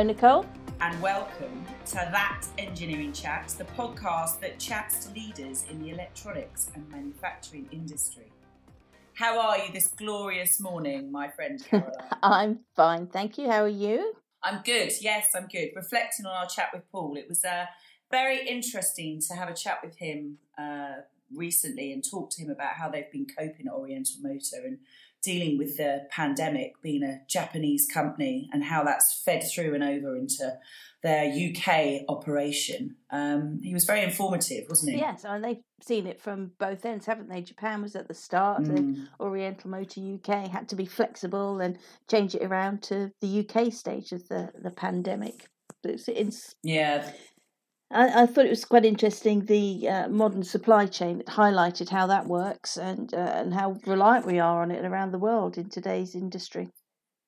Hello, Nicole. And welcome to That Engineering Chat, the podcast that chats to leaders in the electronics and manufacturing industry. How are you this glorious morning, my friend Caroline? I'm fine, thank you. How are you? I'm good. Yes, I'm good. Reflecting on our chat with Paul, it was uh, very interesting to have a chat with him uh, recently and talk to him about how they've been coping at Oriental Motor and dealing with the pandemic, being a Japanese company, and how that's fed through and over into their UK operation. Um, he was very informative, wasn't he? Yes, and they've seen it from both ends, haven't they? Japan was at the start, mm. and Oriental Motor UK had to be flexible and change it around to the UK stage of the, the pandemic. It's, it's, yeah. I, I, thought it was quite interesting the uh, modern supply chain. It highlighted how that works and uh, and how reliant we are on it around the world in today's industry.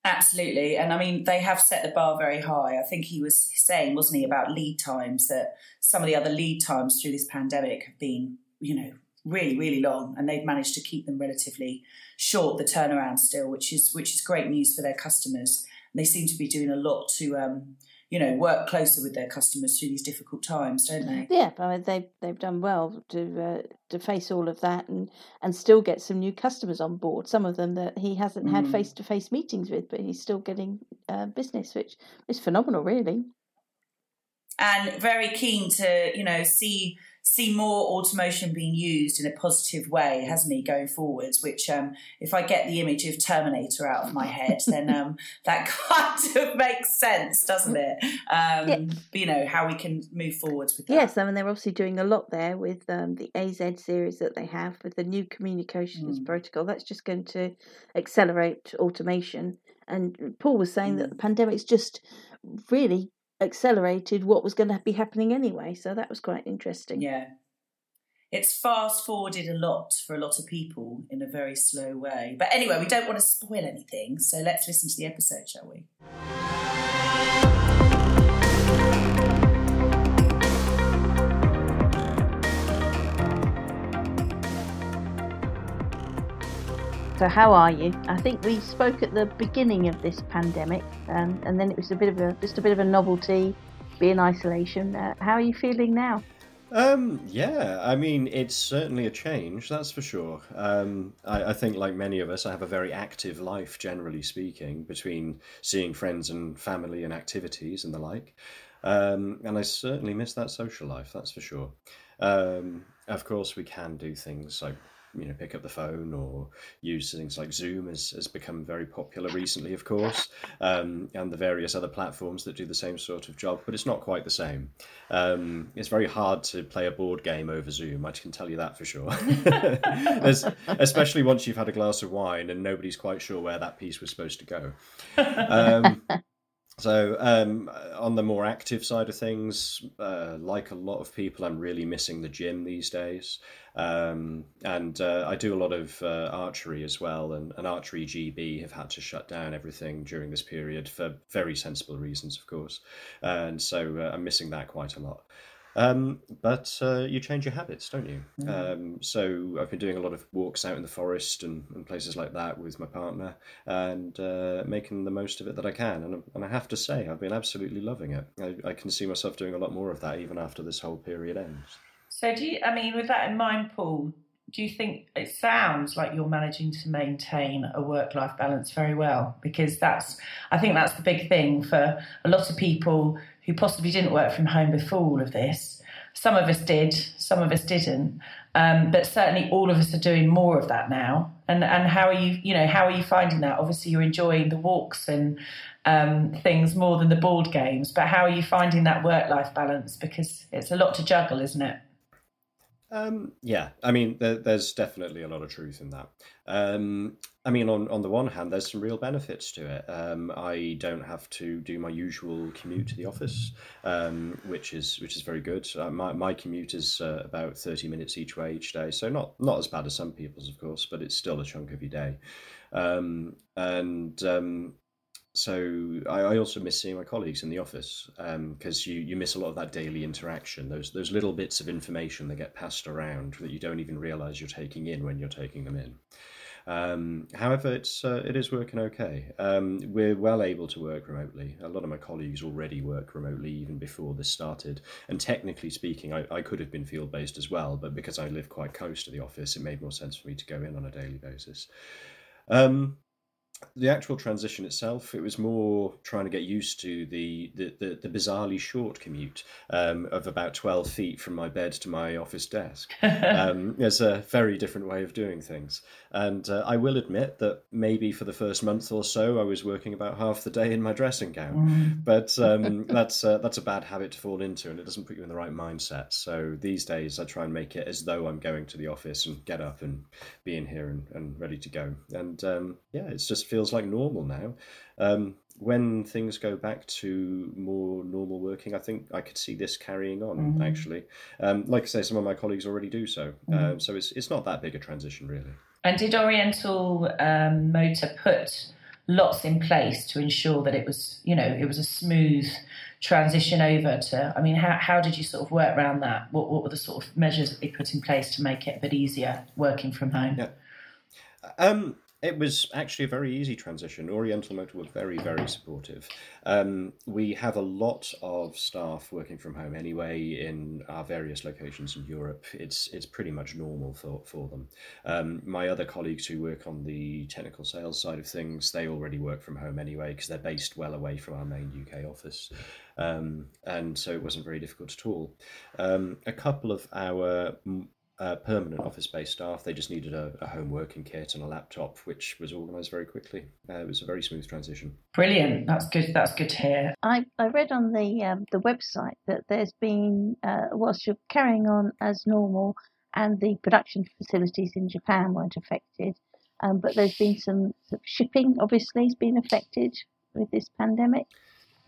Absolutely, and I mean they have set the bar very high. I think he was saying, wasn't he, about lead times that some of the other lead times through this pandemic have been, you know, really really long, and they've managed to keep them relatively short. The turnaround still, which is which is great news for their customers. And they seem to be doing a lot to. Um, you know, work closer with their customers through these difficult times, don't they? Yeah, I mean, they've they've done well to uh, to face all of that and and still get some new customers on board. Some of them that he hasn't had face to face meetings with, but he's still getting uh, business, which is phenomenal, really. And very keen to you know see see more automation being used in a positive way, hasn't he, going forwards? Which, um, if I get the image of Terminator out of my head, then um, that kind of makes sense, doesn't it? Um, yeah. You know, how we can move forwards with that. Yes, I mean, they're obviously doing a lot there with um, the AZ series that they have with the new communications mm. protocol. That's just going to accelerate automation. And Paul was saying mm. that the pandemic's just really accelerated what was going to be happening anyway. So that was quite interesting. Yeah. It's fast forwarded a lot for a lot of people in a very slow way. But anyway, we don't want to spoil anything. So let's listen to the episode, shall we? So, how are you? I think we spoke at the beginning of this pandemic, um, and then it was a bit of a just a bit of a novelty, be in isolation. Uh, how are you feeling now? Um, yeah, I mean, it's certainly a change, that's for sure. Um, I, I, think, like many of us, I have a very active life, generally speaking, between seeing friends and family and activities and the like. Um, and I certainly miss that social life, that's for sure. Um, of course, we can do things like you know pick up the phone or use things like Zoom has, has become very popular recently, of course, um, and the various other platforms that do the same sort of job. But it's not quite the same. Um, it's very hard to play a board game over Zoom. I can tell you that for sure. especially once you've had a glass of wine and nobody's quite sure where that piece was supposed to go. Um, so, um, on the more active side of things, uh, like a lot of people, I'm really missing the gym these days. Um, and uh, I do a lot of uh, archery as well, and, and Archery GB have had to shut down everything during this period for very sensible reasons, of course. And so uh, I'm missing that quite a lot. Um, but uh, you change your habits, don't you? Mm. Um, so I've been doing a lot of walks out in the forest and, and places like that with my partner, and uh, making the most of it that I can. And, and I have to say, I've been absolutely loving it. I, I, can see myself doing a lot more of that even after this whole period ends. So, do you? I mean, with that in mind, Paul, do you think it sounds like you're managing to maintain a work life balance very well? Because that's, I think that's the big thing for a lot of people who possibly didn't work from home before all of this. Some of us did, some of us didn't, um, but certainly all of us are doing more of that now. And and how are you? You know, how are you finding that? Obviously, you're enjoying the walks and um, things more than the board games, but how are you finding that work life balance? Because it's a lot to juggle, isn't it? Um, yeah, I mean, there, there's definitely a lot of truth in that. Um, I mean, on, on the one hand, there's some real benefits to it. Um, I don't have to do my usual commute to the office, um, which is which is very good. Uh, my my commute is uh, about thirty minutes each way each day, so not not as bad as some people's, of course, but it's still a chunk of your day. Um, and um, so I, I, also miss seeing my colleagues in the office because um, you, you miss a lot of that daily interaction. Those those little bits of information that get passed around that you don't even realize you're taking in when you're taking them in. Um, however, it's uh, it is working okay. Um, we're well able to work remotely. A lot of my colleagues already work remotely even before this started. And technically speaking, I, I could have been field based as well, but because I live quite close to the office, it made more sense for me to go in on a daily basis. Um, the actual transition itself, it was more trying to get used to the the, the, the bizarrely short commute um, of about twelve feet from my bed to my office desk. um, it's a very different way of doing things, and uh, I will admit that maybe for the first month or so, I was working about half the day in my dressing gown. Mm. But um, that's uh, that's a bad habit to fall into, and it doesn't put you in the right mindset. So these days, I try and make it as though I'm going to the office and get up and be in here and, and ready to go. And um, yeah, it's just feels like normal now. Um, when things go back to more normal working, I think I could see this carrying on. Mm-hmm. Actually, um, like I say, some of my colleagues already do so. Mm-hmm. Uh, so it's it's not that big a transition, really. And did Oriental um, Motor put lots in place to ensure that it was, you know, it was a smooth transition over to? I mean, how how did you sort of work around that? What what were the sort of measures that they put in place to make it a bit easier working from home? Yeah. Um, it was actually a very easy transition. Oriental Motor were very, very supportive. Um, we have a lot of staff working from home anyway in our various locations in Europe. It's it's pretty much normal for, for them. Um, my other colleagues who work on the technical sales side of things, they already work from home anyway because they're based well away from our main UK office. Um, and so it wasn't very difficult at all. Um, a couple of our uh, permanent office based staff. They just needed a, a, home working kit and a laptop, which was organised very quickly. Uh, it was a very smooth transition. Brilliant. That's good. That's good to hear. I, I read on the um, the website that there's been uh, whilst you're carrying on as normal, and the production facilities in Japan weren't affected, um, but there's been some, some shipping. Obviously, has been affected with this pandemic.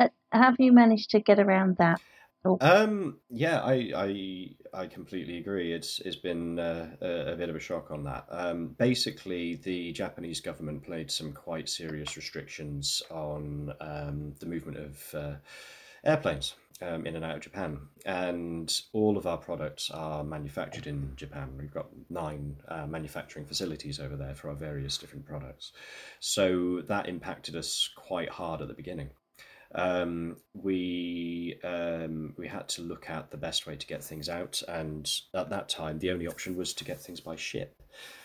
Uh, have you managed to get around that? Um, yeah, I, I I completely agree. It's it's been uh, a, a, bit of a shock on that. Um, basically, the Japanese government played some quite serious restrictions on um, the movement of uh, airplanes um, in and out of Japan, and all of our products are manufactured in Japan. We've got nine uh, manufacturing facilities over there for our various different products, so that impacted us quite hard at the beginning um, we um, we had to look at the best way to get things out, and at that time, the only option was to get things by ship.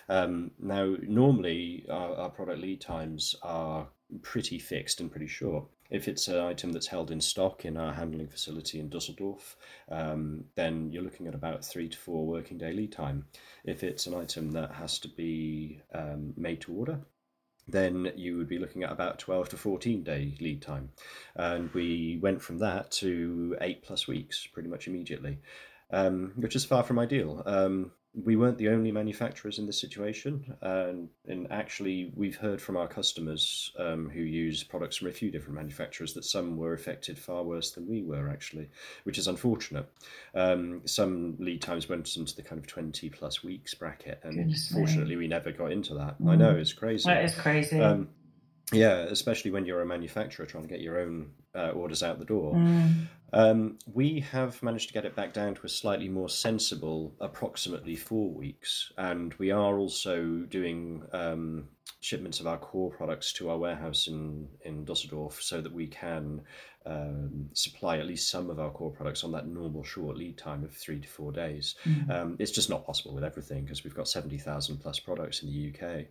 Um, now, normally, our, our, product lead times are pretty fixed and pretty short. If it's an item that's held in stock in our handling facility in Dusseldorf, um, then you're looking at about three to four working day lead time. If it's an item that has to be um, made to order, then you would be looking at about 12 to 14 day lead time. And we went from that to eight plus weeks pretty much immediately, um, which is far from ideal. Um, we weren't the only manufacturers in this situation, and, and actually, we've heard from our customers um, who use products from a few different manufacturers that some were affected far worse than we were, actually, which is unfortunate. Um, some lead times went into the kind of 20 plus weeks bracket, and Goodness fortunately, me. we never got into that. Mm. I know, it's crazy. That is crazy. Um, yeah, especially when you're a manufacturer trying to get your own uh, orders out the door. Mm. Um, we have managed to get it back down to a slightly more sensible, approximately four weeks, and we are also doing um, shipments of our core products to our warehouse in in Dusseldorf, so that we can um, supply at least some of our core products on that normal short lead time of three to four days. Mm-hmm. Um, it's just not possible with everything because we've got 70,000 plus products in the UK.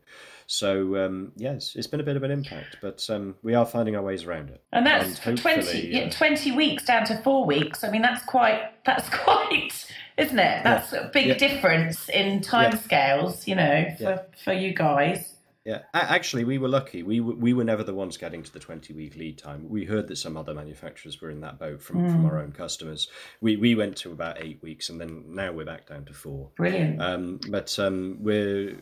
So, um, yes, it's been a bit of an impact, but um, we are finding our ways around it. And that's and 20, uh, 20 weeks down to four weeks. I mean, that's quite, that's quite, isn't it? That's yeah. a big yeah. difference in timescales, yeah. you know, for, yeah. for you guys. Yeah, actually, we were lucky. We were, we were never the ones getting to the twenty week lead time. We heard that some other manufacturers were in that boat from, mm. from our own customers. We we went to about eight weeks, and then now we're back down to four. Brilliant. Um, but um, we're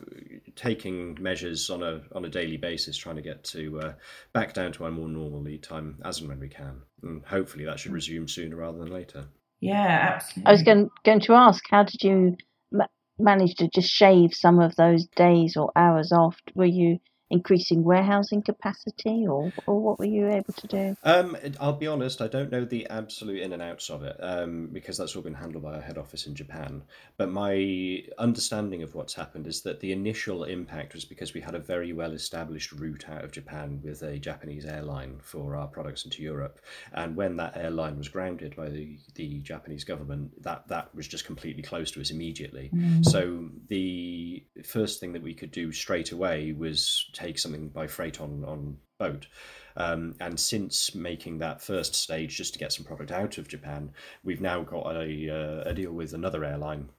taking measures on a on a daily basis, trying to get to uh, back down to our more normal lead time as and when we can, and hopefully that should resume sooner rather than later. Yeah, absolutely. I was going going to ask, how did you managed to just shave some of those days or hours off? Were you increasing warehousing capacity, or or what were you able to do? Um, I'll be honest, I don't know the absolute in and outs of it um, because that's all been handled by our head office in Japan. But my understanding of what's happened is that the initial impact was because we had a very well established route out of Japan with a Japanese airline for our products into Europe, and when that airline was grounded by the the Japanese government, that that was just completely closed to us immediately. Mm. So the first thing that we could do straight away was take something by freight on on boat. Um, and since making that first stage just to get some product out of Japan, we've now got a, uh, a deal with another airline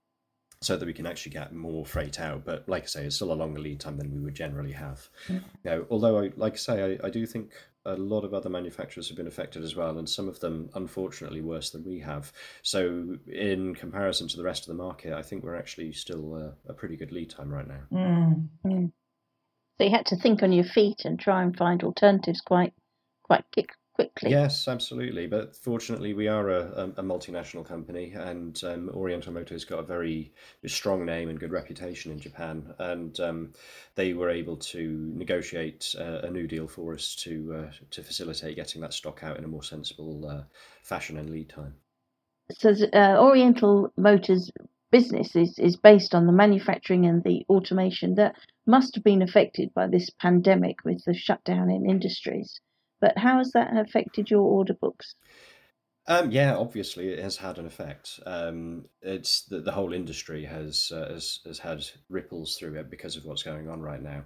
so that we can actually get more freight out. But like I say, it's still a longer lead time than we would generally have. Mm. Know, although I like I say, I, I do think a lot of other manufacturers have been affected as well, and some of them, unfortunately, worse than we have. So, in comparison to the rest of the market, I think we're actually still uh, a pretty good lead time right now. Mm. Mm. So you had to think on your feet and try and find alternatives quite, quite quick, quickly. Yes, absolutely. But fortunately, we are a, a multinational company, and um, Oriental Motors got a very strong name and good reputation in Japan, and um, they were able to negotiate uh, a new deal for us to uh, to facilitate getting that stock out in a more sensible uh, fashion and lead time. So, uh, Oriental Motors business is, is based on the manufacturing and the automation that must have been affected by this pandemic with the shutdown in industries. But how has that affected your order books? Um, yeah, obviously it has had an effect. Um, it's the, the whole industry has, uh, has has had ripples through it because of what's going on right now.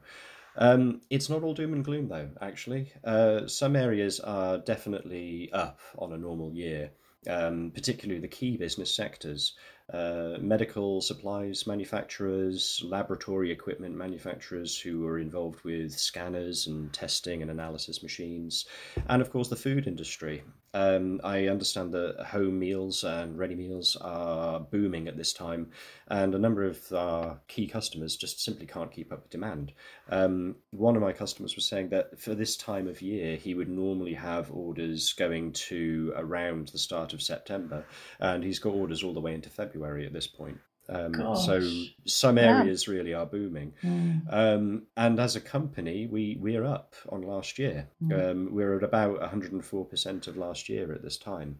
Um, it's not all doom and gloom though. Actually, uh, some areas are definitely up on a normal year. Um, particularly the key business sectors uh, medical supplies manufacturers, laboratory equipment manufacturers who are involved with scanners and testing and analysis machines, and of course the food industry. Um, I understand that home meals and ready meals are booming at this time, and a number of our key customers just simply can't keep up with demand. Um, one of my customers was saying that for this time of year, he would normally have orders going to around the start of September, and he's got orders all the way into February at this point. Um, so some areas yeah. really are booming, mm. um, and as a company, we we're up on last year. Mm. Um, we're at about 104 percent of last year at this time,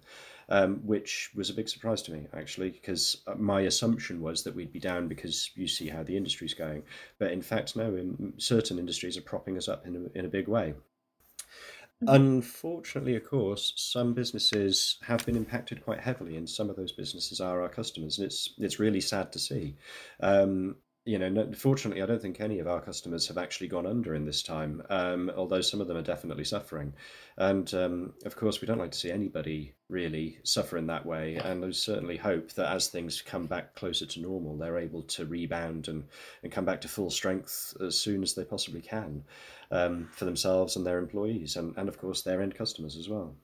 um, which was a big surprise to me actually, because my assumption was that we'd be down because you see how the industry's going, but in fact, no. In certain industries are propping us up in a, in a big way. Unfortunately, of course, some businesses have been impacted quite heavily, and some of those businesses are our customers, and it's it's really sad to see. Um, you know, fortunately, I don't think any of our customers have actually gone under in this time, um, although some of them are definitely suffering. And um, of course, we don't like to see anybody really suffer in that way. And I certainly hope that as things come back closer to normal, they're able to rebound and, and come back to full strength as soon as they possibly can um, for themselves and their employees, and, and of course, their end customers as well.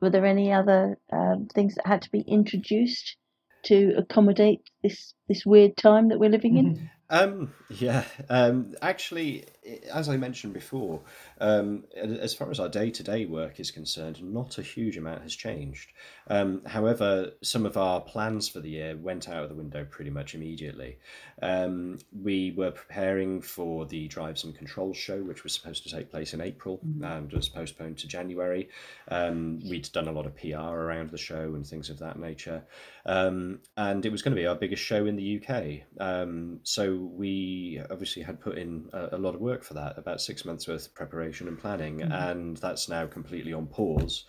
Were there any other um, things that had to be introduced to accommodate this this weird time that we're living in? Um, yeah, um, actually, as I mentioned before, um, as far as our day to day work is concerned, not a huge amount has changed. Um, however, some of our plans for the year went out of the window pretty much immediately. Um, we were preparing for the Drives and Controls show, which was supposed to take place in April mm-hmm. and was postponed to January. Um, we'd done a lot of PR around the show and things of that nature. Um, and it was going to be our biggest show in the UK. Um, so we obviously had put in a, a, lot of work for that, about six months worth of preparation and planning, mm-hmm. and that's now completely on pause.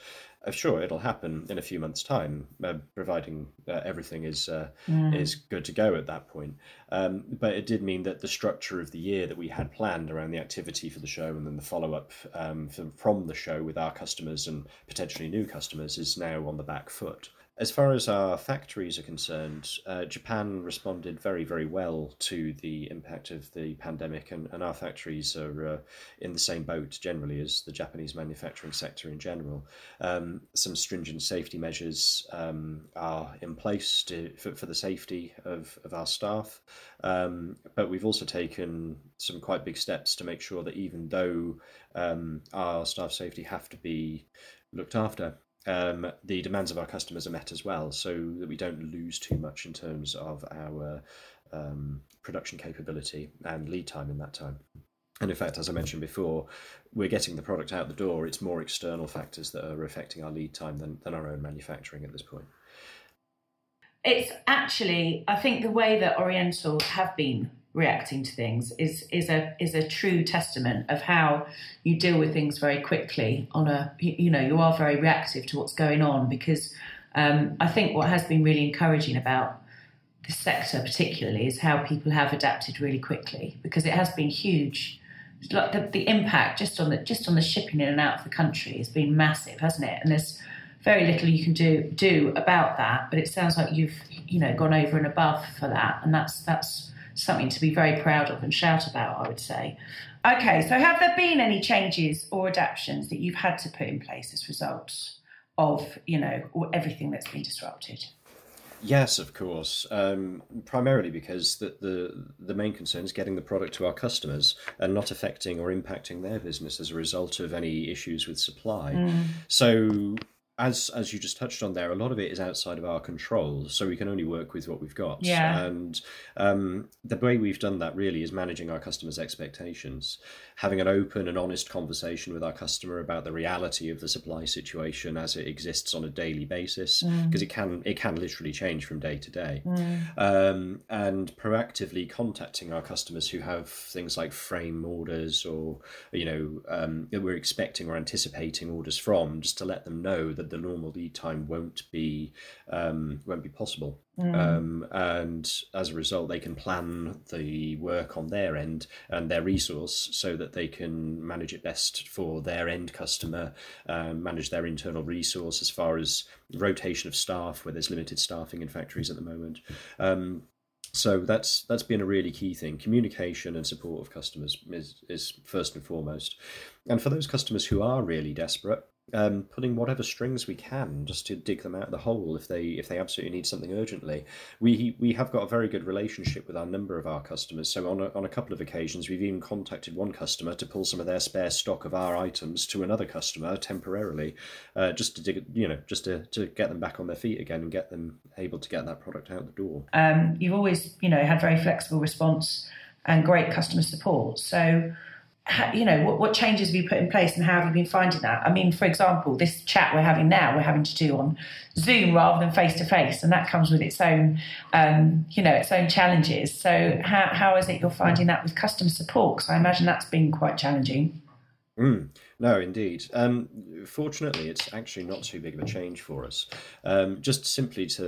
Uh, sure, it'll happen in a few months' time, uh, providing uh, everything is uh, mm. is good to go at that point. Um, but it did mean that the structure of the year that we had planned around the activity for the show and then the follow up um, from the show with our customers and potentially new customers is now on the back foot. As far as our factories are concerned, uh, Japan responded very, very well to the impact of the pandemic, and, and our factories are uh, in the same boat generally as the Japanese manufacturing sector in general. Um, some stringent safety measures um, are in place to, for, for, the safety of, of our staff, um, but we've also taken some quite big steps to make sure that even though um, our staff safety have to be looked after, um, the demands of our customers are met as well, so that we don't lose too much in terms of our um, production capability and lead time in that time. And in fact, as I mentioned before, we're getting the product out the door. It's more external factors that are affecting our lead time than, than our own manufacturing at this point. It's actually, I think, the way that Orientals have been reacting to things is is a is a true testament of how you deal with things very quickly on a you know you are very reactive to what's going on because um, I think what has been really encouraging about the sector particularly is how people have adapted really quickly because it has been huge. Like the, the impact just on the just on the shipping in and out of the country has been massive hasn't it? And there's very little you can do do about that but it sounds like you've you know gone over and above for that. And that's that's something to be very proud of and shout about, I would say. Okay, so have there been any changes or adaptations that you've had to put in place as results of, you know, everything that's been disrupted? Yes, of course. Um, primarily because the, the the main concern is getting the product to our customers and not affecting or impacting their business as a result of any issues with supply. Mm. So as as you just touched on there, a lot of it is outside of our control, so we can only work with what we've got. Yeah. And um, the way we've done that really is managing our customers' expectations, having an open and honest conversation with our customer about the reality of the supply situation as it exists on a daily basis, because mm. it can it can literally change from day to day, mm. um, and proactively contacting our customers who have things like frame orders or you know um, that we're expecting or anticipating orders from, just to let them know that the normal lead time won't be um, won't be possible. Mm. Um, and as a result, they can plan the work on their end and their resource so that they can manage it best for their end customer, um, manage their internal resource as far as rotation of staff, where there's limited staffing in factories at the moment. Um, so that's that's been a really key thing. Communication and support of customers is, is first and foremost. And for those customers who are really desperate, um, pulling whatever strings we can just to dig them out of the hole if they if they absolutely need something urgently. We we have got a very good relationship with our number of our customers. So on a, on a couple of occasions, we've even contacted one customer to pull some of their spare stock of our items to another customer temporarily, uh, just to dig you know just to, to get them back on their feet again and get them able to get that product out the door. Um, you've always you know had very flexible response and great customer support. So you know what, what changes have you put in place and how have you been finding that? I mean for example this chat we're having now we're having to do on zoom rather than face to face and that comes with its own um, you know its own challenges. So how, how is it you're finding that with customer support? Because i imagine that's been quite challenging. Mm. No, indeed. Um, fortunately, it's actually not too big of a change for us. Um, just simply to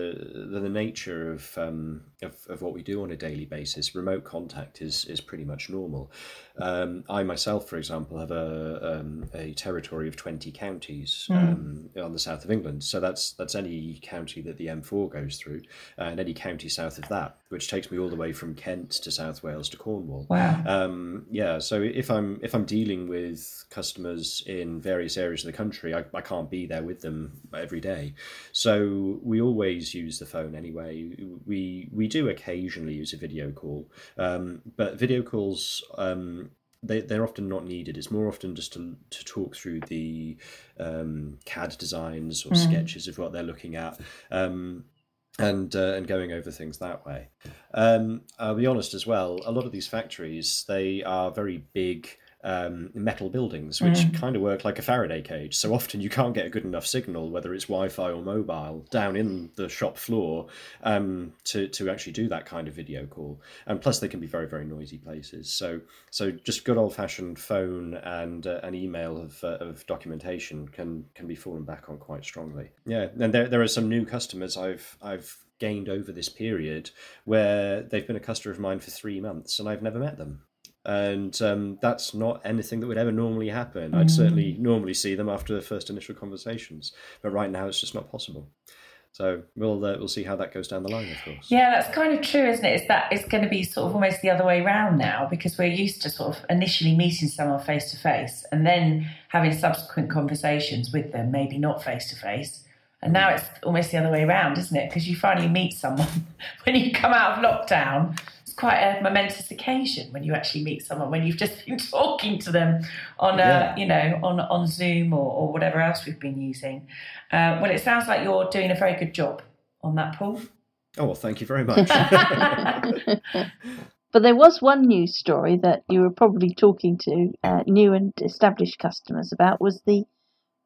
the, the nature of, um, of, of what we do on a daily basis, remote contact is is pretty much normal. Um, I myself, for example, have a um, a territory of twenty counties mm. on the south of England. So that's that's any county that the M4 goes through, and any county south of that, which takes me all the way from Kent to South Wales to Cornwall. Wow. yeah. So if I'm if I'm dealing with customers in various areas of the country, I, I can't be there with them every day. So we always use the phone anyway. We we do occasionally use a video call, um, but video calls. Um, they, they're often not needed. It's more often just to, to talk through the um, CAD designs or mm. sketches of what they're looking at. Um, and uh, and going over things that way. Um, I'll be honest as well. A lot of these factories they are very big um, metal buildings, which mm. kind of work like a Faraday cage. So often you can't get a good enough signal, whether it's Wi-Fi or mobile, down in the shop floor um, to to actually do that kind of video call. And plus, they can be very very noisy places. So so just good old fashioned phone and uh, an email of uh, of documentation can can be fallen back on quite strongly. Yeah, and there there are some new customers I've I've gained over this period where they've been a customer of mine for three months and I've never met them and um, that's not anything that would ever normally happen. Mm. I'd certainly normally see them after the first initial conversations, but right now it's just not possible. So we'll uh, we'll see how that goes down the line, of course. Yeah, that's kind of true, isn't it? it? Is that it's going to be sort of almost the other way around now because we're used to sort of initially meeting someone face to face and then having subsequent conversations with them, maybe not face to face. And now it's almost the other way around, isn't it? Because you finally meet someone when you come out of lockdown quite a momentous occasion when you actually meet someone when you've just been talking to them on a you know on on Zoom or, or whatever else we've been using. Uh, well, it sounds like you're doing a very good job on that, Paul. Oh well, thank you very much. But there was one news story that you were probably talking to uh, new and established customers about was the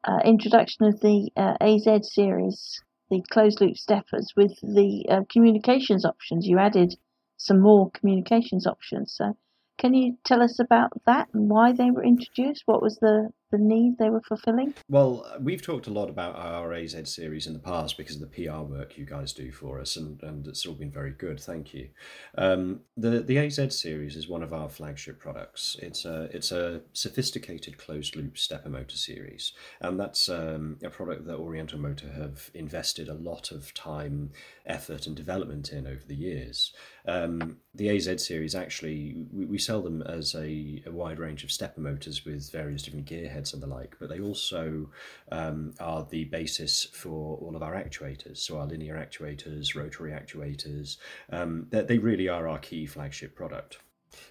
uh, introduction of the uh, AZ series, the closed loop steppers with the uh, communications options. You added some more communications options. So can you tell us about that and why they were introduced? What was the, the need they were fulfilling? Well, we've talked a lot about our AZ series in the past because of the PR work you guys do for us, and, and it's all been very good. Thank you. Um, the the AZ series is one of our flagship products. It's a it's a sophisticated closed loop stepper motor series, and that's um, a product that Oriental Motor have invested a lot of time, effort, and development in over the years. Um, the AZ series actually we, we sell them as a, a, wide range of stepper motors with various different gearheads and the like, but they also um, are the basis for all of our actuators. So our linear actuators, rotary actuators, um, they really are our key flagship product.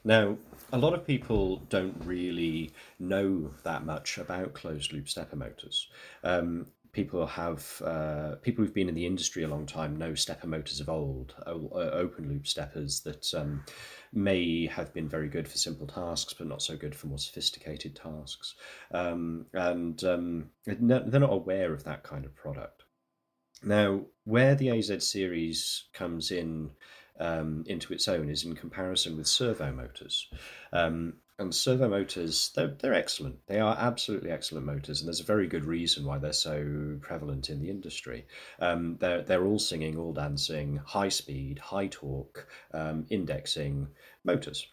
Now, a lot of people don't really know that much about closed loop stepper motors. Um, people have uh, people who've been in the industry a long time know stepper motors of old, uh, open loop steppers that um, may have been very good for simple tasks, but not so good for more sophisticated tasks. Um, and um, they're not aware of that kind of product. Now, where the AZ series comes in um, into its own is in comparison with servo motors. Um, and servo motors, they're, they're excellent. They are absolutely excellent motors, and there's a very good reason why they're so prevalent in the industry. Um, they're, they're all singing, all dancing, high speed, high torque, um, indexing motors.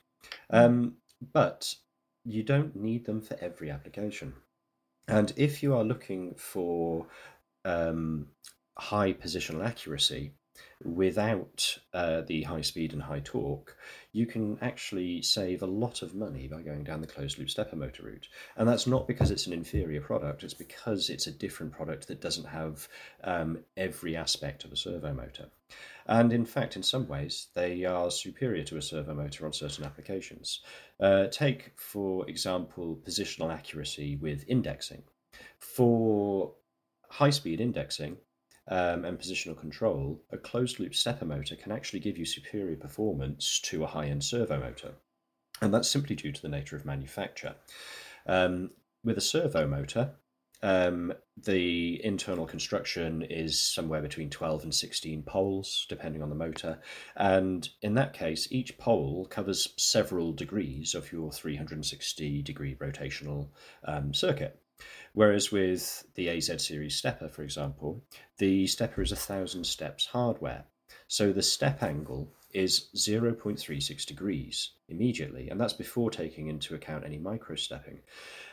Um, but you don't need them for every application. And if you are looking for um, high positional accuracy, without uh, the high speed and high torque, you can actually save a lot of money by going down the closed loop stepper motor route. And that's not because it's an inferior product, it's because it's a different product that doesn't have um, every aspect of a servo motor. And in fact, in some ways, they are superior to a servo motor on certain applications. Uh, take, for example, positional accuracy with indexing. For high speed indexing, um, and positional control, a closed loop stepper motor can actually give you superior performance to a high end servo motor. And that's simply due to the nature of manufacture. Um, with a servo motor, um, the internal construction is somewhere between 12 and 16 poles, depending on the motor. And in that case, each pole covers several degrees of your 360 degree rotational um, circuit. Whereas with the AZ series stepper, for example, the stepper is a thousand steps hardware. So the step angle is 0.36 degrees immediately, and that's before taking into account any micro stepping.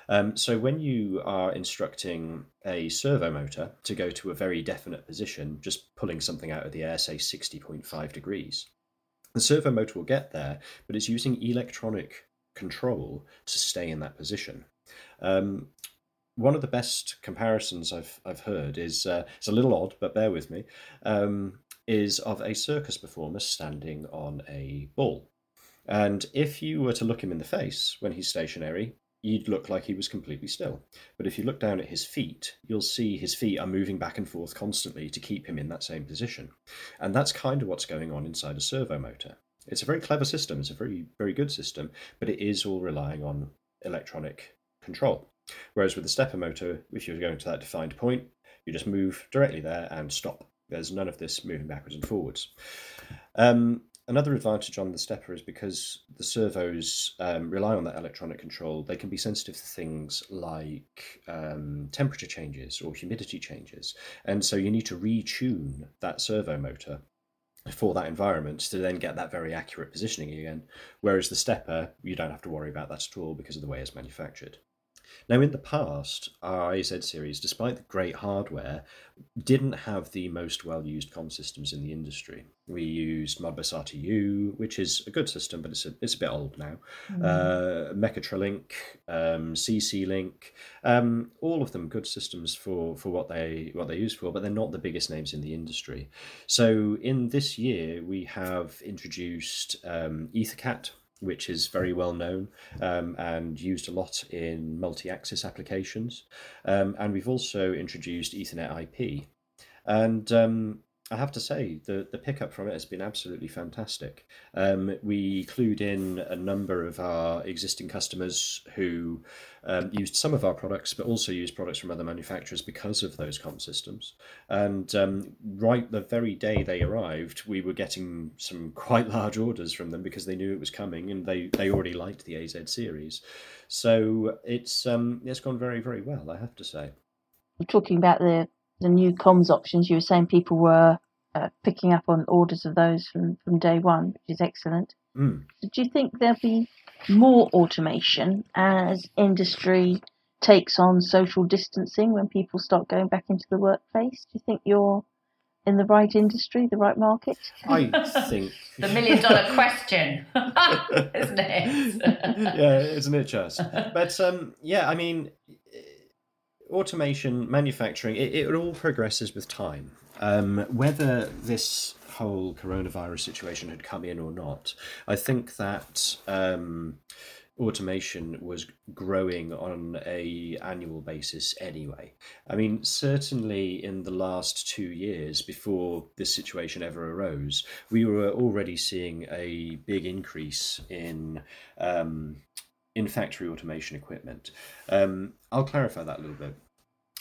Um, so when you are instructing a servo motor to go to a very definite position, just pulling something out of the air, say 60.5 degrees, the servo motor will get there, but it's using electronic control to stay in that position. Um, one of the best comparisons I've I've heard is uh, it's a little odd, but bear with me. Um, is of a circus performer standing on a ball, and if you were to look him in the face when he's stationary, you'd look like he was completely still. But if you look down at his feet, you'll see his feet are moving back and forth constantly to keep him in that same position, and that's kind of what's going on inside a servo motor. It's a very clever system. It's a very very good system, but it is all relying on electronic control. Whereas with the stepper motor, if you're going to that defined point, you just move directly there and stop. There's none of this moving backwards and forwards. Um, another advantage on the stepper is because the servos um, rely on that electronic control, they can be sensitive to things like um, temperature changes or humidity changes. And so you need to retune that servo motor for that environment to then get that very accurate positioning again. Whereas the stepper, you don't have to worry about that at all because of the way it's manufactured. Now, in the past, our AZ series, despite the great hardware, didn't have the most well used com systems in the industry. We used Modbus RTU, which is a good system, but it's a, it's a bit old now. Mm. Uh, Mechatrolink, um, CC Link, um, all of them good systems for, for what they what they're used for, but they're not the biggest names in the industry. So in this year, we have introduced um, EtherCAT which is very well known um, and used a lot in multi axis applications. Um, and we've also introduced Ethernet IP. And um, I have to say the the pickup from it has been absolutely fantastic. Um, we clued in a number of our existing customers who um, used some of our products, but also used products from other manufacturers because of those comp systems. And um, right the very day they arrived, we were getting some quite large orders from them because they knew it was coming, and they they already liked the AZ series. So it's um, it's gone very very well, I have to say. We're Talking about the the new comms options, you were saying people were uh, picking up on orders of those from, from day one, which is excellent. Mm. Do you think there'll be more automation as industry takes on social distancing when people start going back into the workplace? Do you think you're in the right industry, the right market? I think the million dollar question, isn't it? yeah, isn't it just? But um, yeah, I mean, automation, manufacturing, it, it all progresses with time. Um, whether this whole coronavirus situation had come in or not, I think that um, automation was growing on a annual basis anyway. I mean, certainly in the last two years before this situation ever arose, we were already seeing a big increase in um, in factory automation equipment. Um, I'll clarify that a little bit.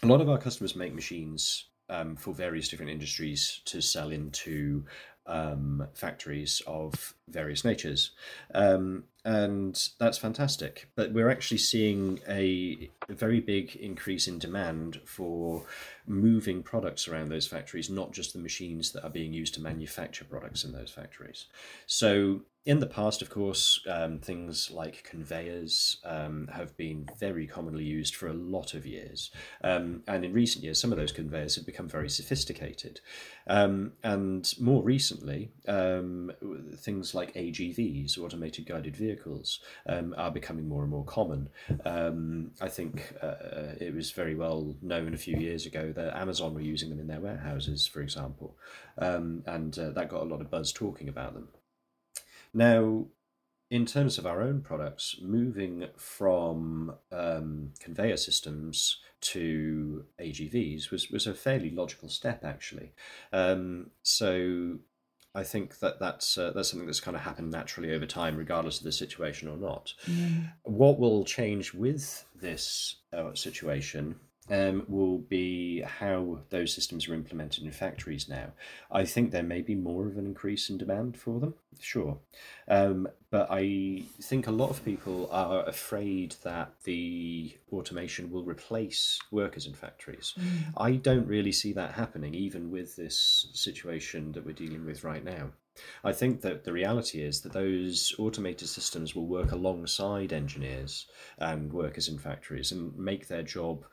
A lot of our customers make machines um, for various different industries to sell into um, factories of various natures. Um, and that's fantastic. But we're actually seeing a, a, very big increase in demand for moving products around those factories, not just the machines that are being used to manufacture products in those factories. So in the past, of course, um, things like conveyors um, have been very commonly used for a lot of years. Um, and in recent years, some of those conveyors have become very sophisticated. Um, and more recently, um, things like AGVs, automated guided vehicles, um, are becoming more and more common. I think uh, it was very well known a few years ago that Amazon were using them in their warehouses, for example. and uh, that got a lot of buzz talking about them. Now, in terms of our own products, moving from um, conveyor systems to AGVs was, was a fairly logical step, actually. Um, so I think that that's uh, that's something that's kind of happened naturally over time, regardless of the situation or not. Mm. What will change with this uh, situation um, will be how those systems are implemented in factories now. I think there may be more of an increase in demand for them, sure. Um, but I think a lot of people are afraid that the automation will replace workers in factories. Mm. I don't really see that happening, even with this situation that we're dealing with right now. I think that the reality is that those automated systems will work alongside engineers and workers in factories and make their job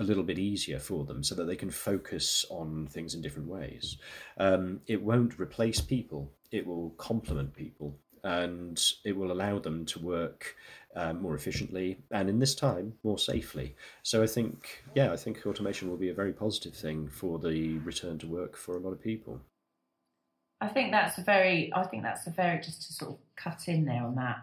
a little bit easier for them so that they can focus on things in different ways. Um, it won't replace people, it will complement people and it will allow them to work um, more efficiently and in this time more safely. So I think, yeah, I think automation will be a very positive thing for the return to work for a lot of people. I think that's a very, I think that's a very, just to sort of cut in there on that,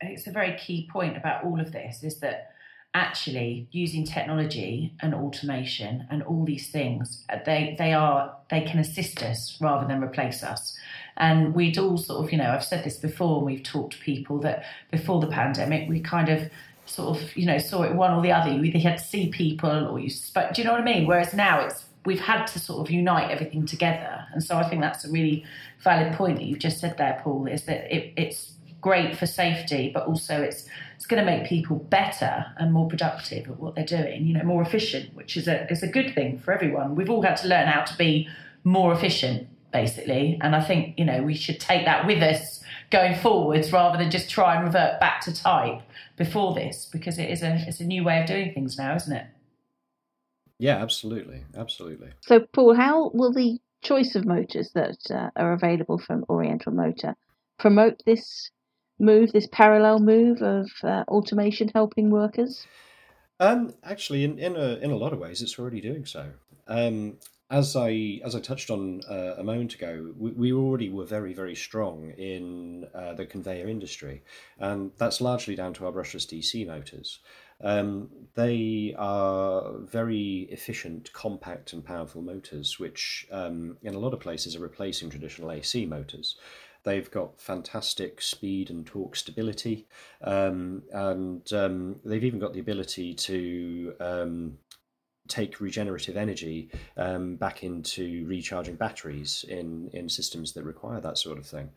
it's a very key point about all of this is that actually using technology and automation and all these things uh, they they are they can assist us rather than replace us. And we'd all sort of you know i've said this before and we've talked to people that before the pandemic we kind of sort of you know saw it one or the other. You either had to see people or you spoke do you know what i mean? Whereas now it's we've had to sort of unite everything together. And so i think that's a really valid point that you've just said there paul is that it, it's great for safety, but also it's it's going to make people better and more productive at what they're doing. You know, more efficient, which is a is a good thing for everyone. We've all had to learn how to be more efficient, basically, and I think you know we should take that with us going forwards rather than just try and revert back to type before this, because it is a it's a new way of doing things now, isn't it? Yeah, absolutely, absolutely. So, Paul, how will the choice of motors that uh, are available from Oriental Motor promote this move, this parallel move of uh, automation helping workers? Um, actually, in in a in a lot of ways, it's already doing so. Um, as I as I touched on uh, a moment ago, we, we, already were very very strong in uh, the conveyor industry, and that's largely down to our brushless DC motors. Um, they are very efficient, compact, and powerful motors, which um, in a lot of places are replacing traditional AC motors. They've got fantastic speed and torque stability, um, and um, they've even got the ability to um, take regenerative energy um, back into recharging batteries in, in systems that require that sort of thing.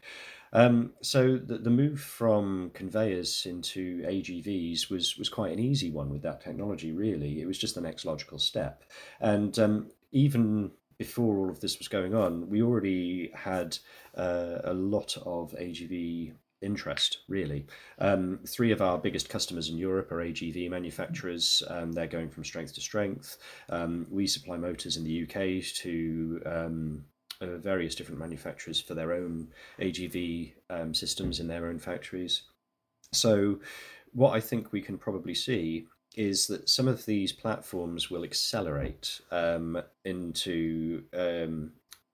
Um, so the, the move from conveyors into AGVs was was quite an easy one with that technology. Really, it was just the next logical step, and um, even before all of this was going on, we already had uh, a lot of AGV interest, really. Um, three of our biggest customers in Europe are AGV manufacturers. Um, they're going from strength to strength. Um, we supply motors in the UK to um, uh, various different manufacturers for their own AGV um, systems in their own factories. So, what I think we can probably see is that some of these platforms will accelerate um, into um,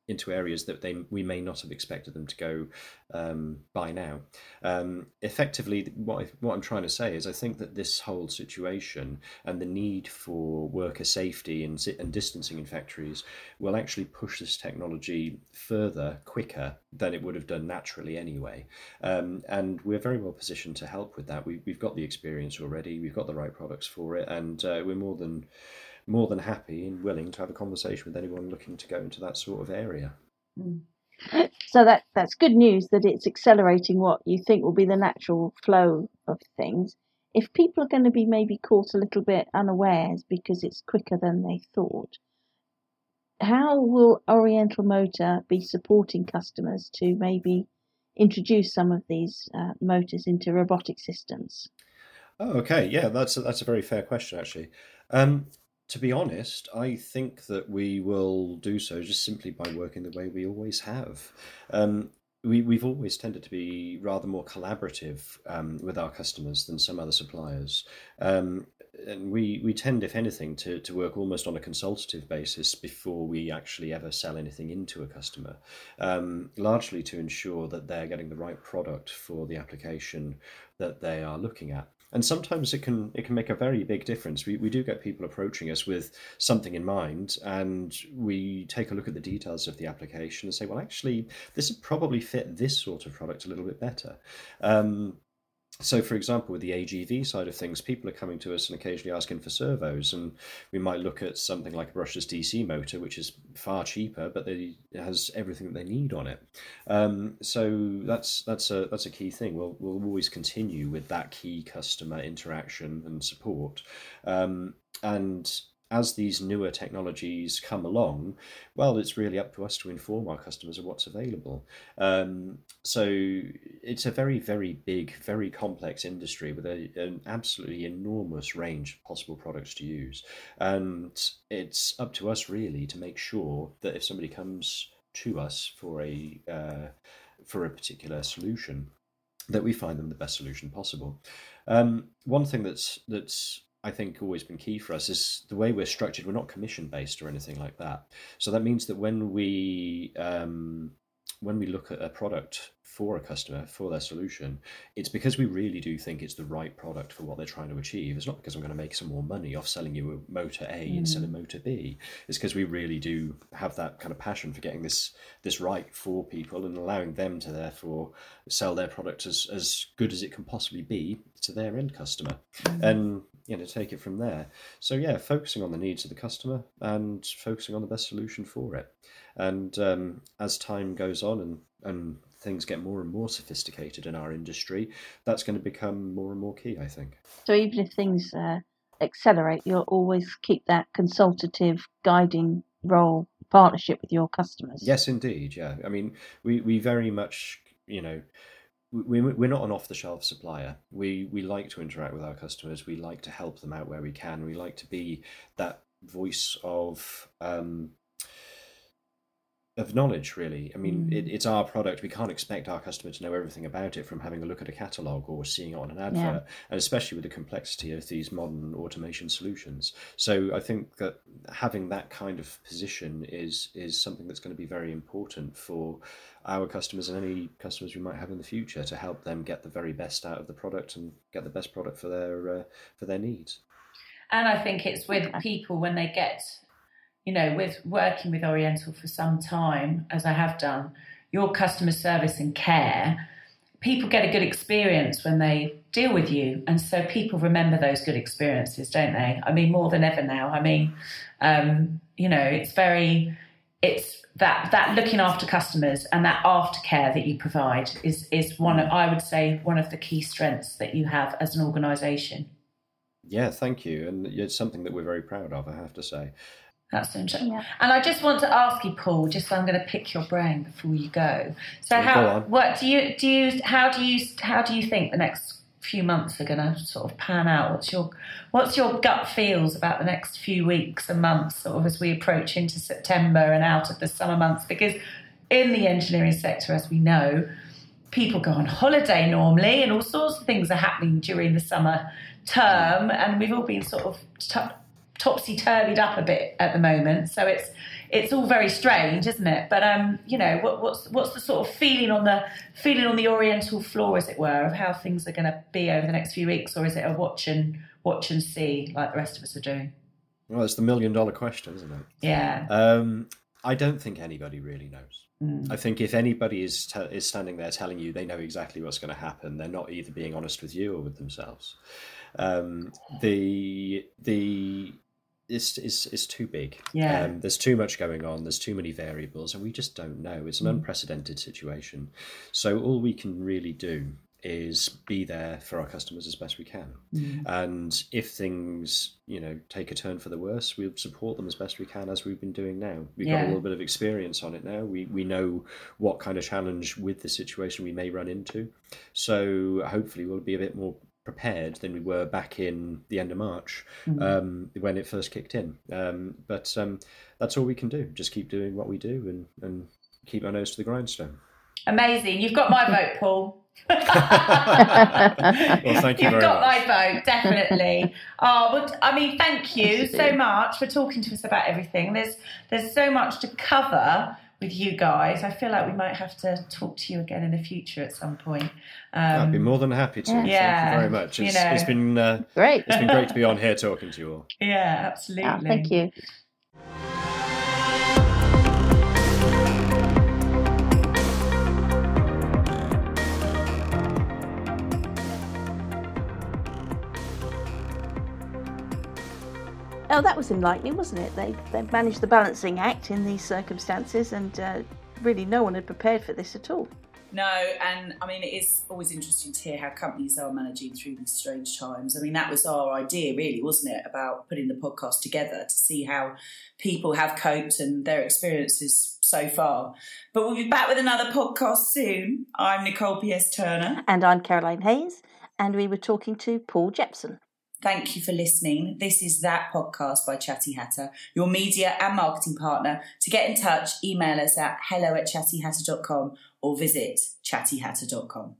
into areas that they we may not have expected them to go um, by now. Um, effectively, what I, what I'm trying to say is, I think that this whole situation and the need for worker safety and and distancing in factories will actually push this technology further, quicker than it would have done naturally anyway. Um, and we're very well positioned to help with that. We, we've got the experience already. We've got the right products for it, and uh, we're more than more than happy and willing to have a conversation with anyone looking to go into that sort of area. Mm. So that that's good news that it's accelerating what you think will be the natural flow of things. If people are going to be maybe caught a little bit unawares because it's quicker than they thought, how will Oriental Motor be supporting customers to maybe introduce some of these uh, motors into robotic systems? Oh, okay, yeah, that's a, that's a very fair question actually. Um, to be honest, I think that we will do so just simply by working the way we always have. Um, we, we've always tended to be rather more collaborative um, with our customers than some other suppliers. Um, and we, we tend, if anything, to, to work almost on a consultative basis before we actually ever sell anything into a customer, um, largely to ensure that they're getting the right product for the application that they are looking at and sometimes it can it can make a very big difference. We we do get people approaching us with something in mind, and we take a look at the details of the application and say, well, actually, this would probably fit this sort of product a little bit better. Um, so for example with the agv side of things people are coming to us and occasionally asking for servos and we might look at something like a brushless dc motor which is far cheaper but they, it has everything that they need on it. Um, so that's that's a that's a key thing. We'll, we'll always continue with that key customer interaction and support. Um, and as these newer technologies come along, well, it's really up to us to inform our customers of what's available. Um, so it's a very, very big, very complex industry with a, an absolutely enormous range of possible products to use. And it's up to us really to make sure that if somebody comes to us for a uh, for a particular solution, that we find them the best solution possible. Um, one thing that's that's I think always been key for us is the way we're structured. We're not commission based or anything like that. So that means that when we um, when we look at a product for a customer for their solution, it's because we really do think it's the right product for what they're trying to achieve. It's not because I'm going to make some more money off selling you a motor A mm. instead of motor B. It's because we really do have that kind of passion for getting this this right for people and allowing them to therefore sell their product as, as good as it can possibly be to their end customer. Mm. And you know, take it from there. So yeah, focusing on the needs of the customer and focusing on the best solution for it. And um, as time goes on and and things get more and more sophisticated in our industry, that's going to become more and more key, I think. So even if things uh, accelerate, you'll always keep that consultative, guiding role, partnership with your customers. Yes, indeed. Yeah, I mean, we we very much, you know. We, we're not an off-the-shelf supplier. We we like to interact with our customers. We like to help them out where we can. We like to be that voice of um, of knowledge, really. I mean, mm. it, it's our product. We can't expect our customer to know everything about it from having a look at a catalogue or seeing it on an advert, yeah. and especially with the complexity of these modern automation solutions. So I think that having that kind of position is is something that's going to be very important for our customers and any customers we might have in the future to help them get the very best out of the product and get the best product for their uh, for their needs. And I think it's with people when they get you know, with working with Oriental for some time, as I have done, your customer service and care, people get a good experience when they deal with you. And so people remember those good experiences, don't they? I mean, more than ever now. I mean, um, you know, it's very, it's that, that looking after customers and that aftercare that you provide is, is one of, I would say, one of the key strengths that you have as an organisation. Yeah, thank you. And it's something that we're very proud of, I have to say. That's interesting. Yeah. And I just want to ask you, Paul, just so I'm going to pick your brain before you go. So, how, what do you do? You how do you how do you think the next few months are going to sort of pan out? What's your what's your gut feels about the next few weeks and months, sort of as we approach into September and out of the summer months? Because in the engineering sector, as we know, people go on holiday normally, and all sorts of things are happening during the summer term, and we've all been sort of. T- topsy turvied up a bit at the moment. So it's it's all very strange, isn't it? But um, you know, what, what's what's the sort of feeling on the feeling on the Oriental floor, as it were, of how things are going to be over the next few weeks, or is it a watch and watch and see like the rest of us are doing? Well, it's the million dollar question, isn't it? Yeah. Um, I don't think anybody really knows. Mm. I think if anybody is te- is standing there telling you they know exactly what's going to happen, they're not either being honest with you or with themselves. Um, the the it's, is it's too big. Yeah. Um, there's too much going on. There's too many variables, and we just don't know. It's an mm. unprecedented situation. So all we can really do is be there for our customers as best we can. Mm. And if things, you know, take a turn for the worse, we'll support them as best we can, as we've been doing now. We've yeah. got a little bit of experience on it now. We we know what kind of challenge with the situation we may run into. So hopefully we'll be a bit more prepared than we were back in the end of March mm-hmm. um, when it first kicked in. Um, but um, that's all we can do. Just keep doing what we do and, and keep our nose to the grindstone. Amazing. You've got my vote, Paul. well, thank you You've very got much. my vote, definitely. oh, well, I mean, thank you so much for talking to us about everything. There's there's so much to cover with you guys. I feel like we might have to talk to you again in the future at some point. Um, I'd be more than happy to. Yeah. Thank you very much. It's, you know, it's been uh, great. It's been great to be on here talking to you all. Yeah, absolutely. Oh, thank you. Oh, that was enlightening, wasn't it? They they managed the balancing act in these circumstances, and uh, really no one had prepared for this at all. No, and I mean, it is always interesting to hear how companies are managing through these strange times. I mean, that was our idea, really, wasn't it, about putting the podcast together to see how people have coped and their experiences so far. But we'll be back with another podcast soon. I'm Nicole P.S. Turner. And I'm Caroline Hayes, and we were talking to Paul Jepson. Thank you for listening. This is That Podcast by Chatty Hatter, your media and marketing partner. To get in touch, email us at hello at chattyhatter.com or visit chattyhatter.com.